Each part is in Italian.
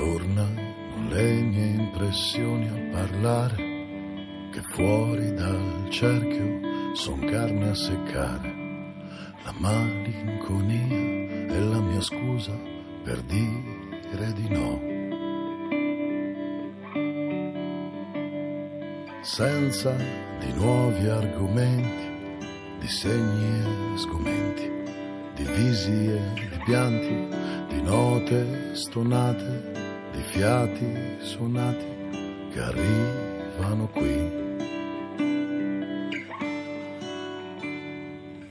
Tornano le mie impressioni a parlare, che fuori dal cerchio son carne a seccare. La malinconia è la mia scusa per dire di no. Senza di nuovi argomenti, di segni e sgomenti, di visi e di pianti, di note stonate, fiati suonati che arrivano qui.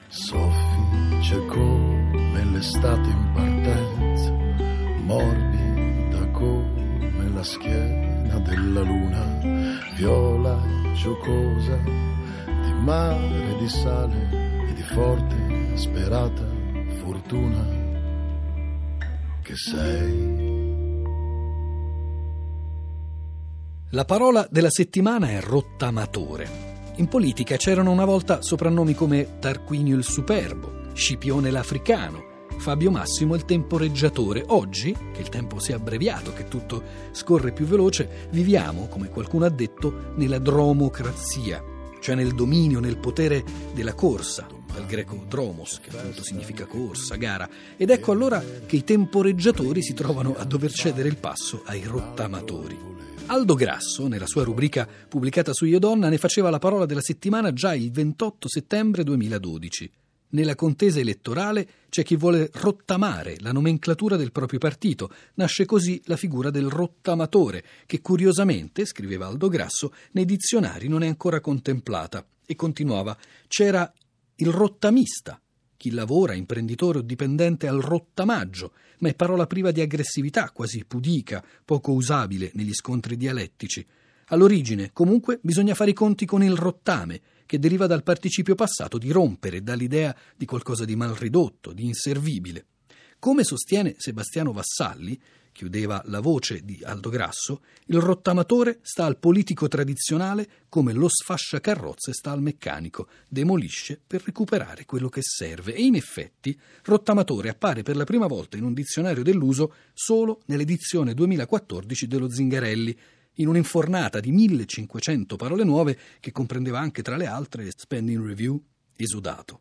Soffice come l'estate in partenza, morbida come la schiena della luna, viola giocosa di mare, di sale e di forte sperata fortuna che sei. La parola della settimana è rottamatore. In politica c'erano una volta soprannomi come Tarquinio il Superbo, Scipione l'Africano, Fabio Massimo il temporeggiatore. Oggi, che il tempo si è abbreviato, che tutto scorre più veloce, viviamo, come qualcuno ha detto, nella dromocrazia, cioè nel dominio, nel potere della corsa, dal greco dromos, che appunto significa corsa, gara. Ed ecco allora che i temporeggiatori si trovano a dover cedere il passo ai rottamatori. Aldo Grasso, nella sua rubrica pubblicata su Io Donna, ne faceva la parola della settimana già il 28 settembre 2012. Nella contesa elettorale c'è chi vuole rottamare la nomenclatura del proprio partito. Nasce così la figura del rottamatore, che curiosamente, scriveva Aldo Grasso, nei dizionari non è ancora contemplata. E continuava: c'era il rottamista, chi lavora, imprenditore o dipendente al rottamaggio, ma è parola priva di aggressività, quasi pudica, poco usabile negli scontri dialettici. All'origine, comunque, bisogna fare i conti con il rottame, che deriva dal participio passato di rompere, dall'idea di qualcosa di mal ridotto, di inservibile. Come sostiene Sebastiano Vassalli, chiudeva la voce di Aldo Grasso, il rottamatore sta al politico tradizionale come lo sfasciacarrozze sta al meccanico, demolisce per recuperare quello che serve e in effetti rottamatore appare per la prima volta in un dizionario dell'uso solo nell'edizione 2014 dello Zingarelli, in un'infornata di 1500 parole nuove che comprendeva anche tra le altre spending review, esudato.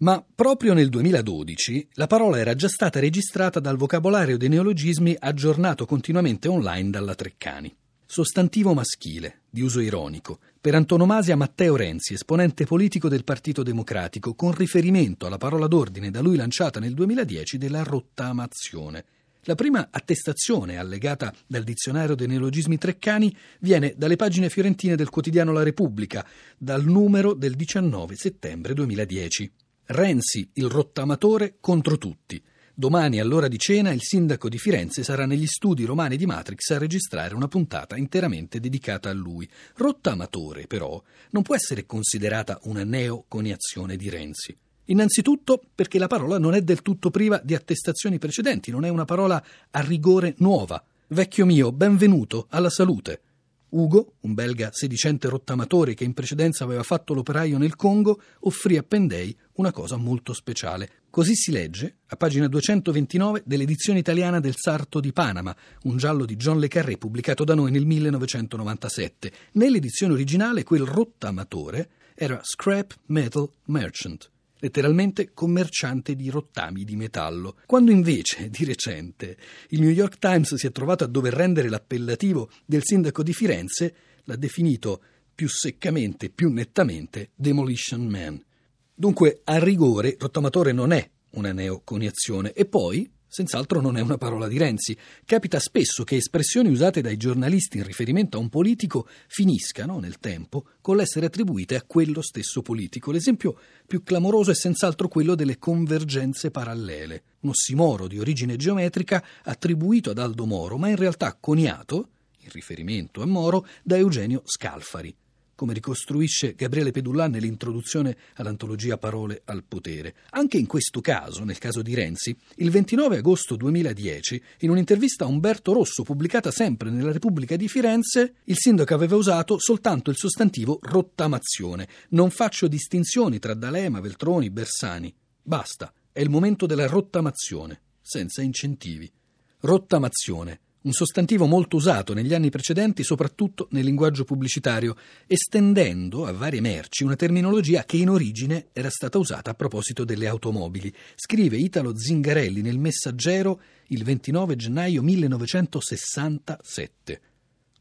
Ma proprio nel 2012 la parola era già stata registrata dal vocabolario dei neologismi aggiornato continuamente online dalla Treccani. Sostantivo maschile, di uso ironico, per antonomasia Matteo Renzi, esponente politico del Partito Democratico, con riferimento alla parola d'ordine da lui lanciata nel 2010 della rottamazione. La prima attestazione allegata dal dizionario dei neologismi treccani viene dalle pagine fiorentine del quotidiano La Repubblica, dal numero del 19 settembre 2010. Renzi, il rottamatore, contro tutti. Domani all'ora di cena il sindaco di Firenze sarà negli studi romani di Matrix a registrare una puntata interamente dedicata a lui. Rottamatore, però, non può essere considerata una neoconiazione di Renzi. Innanzitutto perché la parola non è del tutto priva di attestazioni precedenti, non è una parola a rigore nuova. Vecchio mio, benvenuto alla salute. Ugo, un belga sedicente rottamatore che in precedenza aveva fatto l'operaio nel Congo, offrì a Pendei una cosa molto speciale. Così si legge a pagina 229 dell'edizione italiana del Sarto di Panama, un giallo di John Le Carré pubblicato da noi nel 1997. Nell'edizione originale quel rottamatore era Scrap Metal Merchant letteralmente commerciante di rottami di metallo. Quando invece, di recente, il New York Times si è trovato a dover rendere l'appellativo del sindaco di Firenze, l'ha definito più seccamente, più nettamente Demolition Man. Dunque, a rigore, rottamatore non è una neoconiazione e poi Senz'altro non è una parola di Renzi. Capita spesso che espressioni usate dai giornalisti in riferimento a un politico finiscano, nel tempo, con l'essere attribuite a quello stesso politico. L'esempio più clamoroso è senz'altro quello delle convergenze parallele, un ossimoro di origine geometrica attribuito ad Aldo Moro, ma in realtà coniato, in riferimento a Moro, da Eugenio Scalfari come ricostruisce Gabriele Pedullà nell'introduzione all'antologia Parole al potere. Anche in questo caso, nel caso di Renzi, il 29 agosto 2010, in un'intervista a Umberto Rosso pubblicata sempre nella Repubblica di Firenze, il sindaco aveva usato soltanto il sostantivo rottamazione. Non faccio distinzioni tra D'Alema, Veltroni, Bersani. Basta, è il momento della rottamazione, senza incentivi. Rottamazione un sostantivo molto usato negli anni precedenti, soprattutto nel linguaggio pubblicitario, estendendo a varie merci una terminologia che in origine era stata usata a proposito delle automobili. Scrive Italo Zingarelli nel Messaggero il 29 gennaio 1967.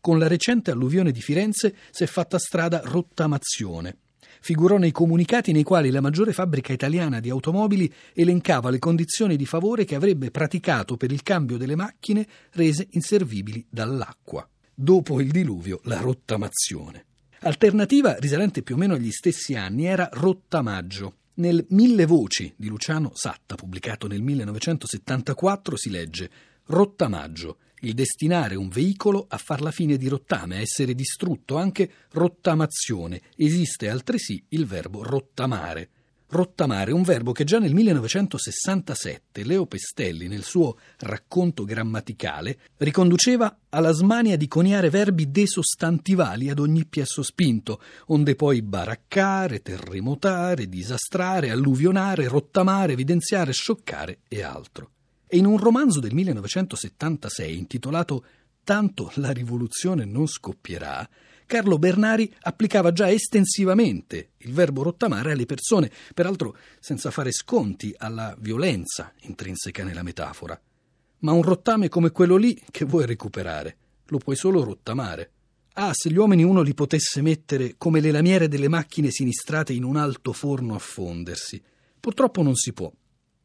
Con la recente alluvione di Firenze si è fatta strada rottamazione figurò nei comunicati nei quali la maggiore fabbrica italiana di automobili elencava le condizioni di favore che avrebbe praticato per il cambio delle macchine rese inservibili dall'acqua. Dopo il diluvio, la rottamazione. Alternativa risalente più o meno agli stessi anni era rottamaggio. Nel Mille voci di Luciano Satta, pubblicato nel 1974, si legge Rottamaggio il destinare un veicolo a far la fine di rottame, a essere distrutto, anche rottamazione. Esiste altresì il verbo rottamare. Rottamare, un verbo che già nel 1967 Leo Pestelli, nel suo racconto grammaticale, riconduceva alla smania di coniare verbi desostantivali ad ogni piesso spinto, onde poi baraccare, terremotare, disastrare, alluvionare, rottamare, evidenziare, scioccare e altro. E in un romanzo del 1976 intitolato Tanto la rivoluzione non scoppierà, Carlo Bernari applicava già estensivamente il verbo rottamare alle persone, peraltro senza fare sconti alla violenza intrinseca nella metafora. Ma un rottame come quello lì che vuoi recuperare? Lo puoi solo rottamare. Ah, se gli uomini uno li potesse mettere come le lamiere delle macchine sinistrate in un alto forno a fondersi. Purtroppo non si può.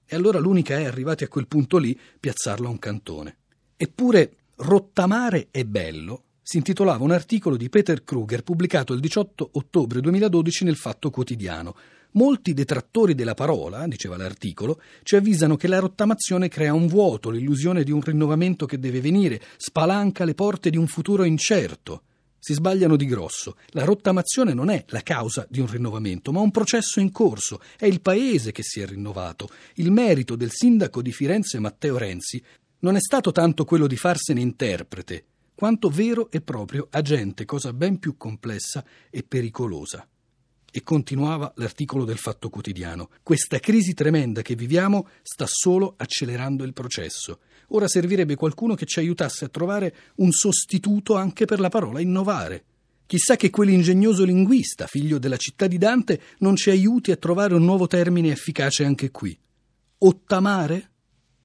E allora l'unica è, arrivati a quel punto lì, piazzarlo a un cantone. Eppure Rottamare è bello si intitolava un articolo di Peter Kruger pubblicato il 18 ottobre 2012 nel Fatto Quotidiano. Molti detrattori della parola, diceva l'articolo, ci avvisano che la rottamazione crea un vuoto, l'illusione di un rinnovamento che deve venire, spalanca le porte di un futuro incerto si sbagliano di grosso. La rottamazione non è la causa di un rinnovamento, ma un processo in corso. È il paese che si è rinnovato. Il merito del sindaco di Firenze Matteo Renzi non è stato tanto quello di farsene interprete, quanto vero e proprio agente, cosa ben più complessa e pericolosa. E continuava l'articolo del Fatto Quotidiano. Questa crisi tremenda che viviamo sta solo accelerando il processo. Ora servirebbe qualcuno che ci aiutasse a trovare un sostituto anche per la parola innovare. Chissà che quell'ingegnoso linguista, figlio della città di Dante, non ci aiuti a trovare un nuovo termine efficace anche qui. Ottamare?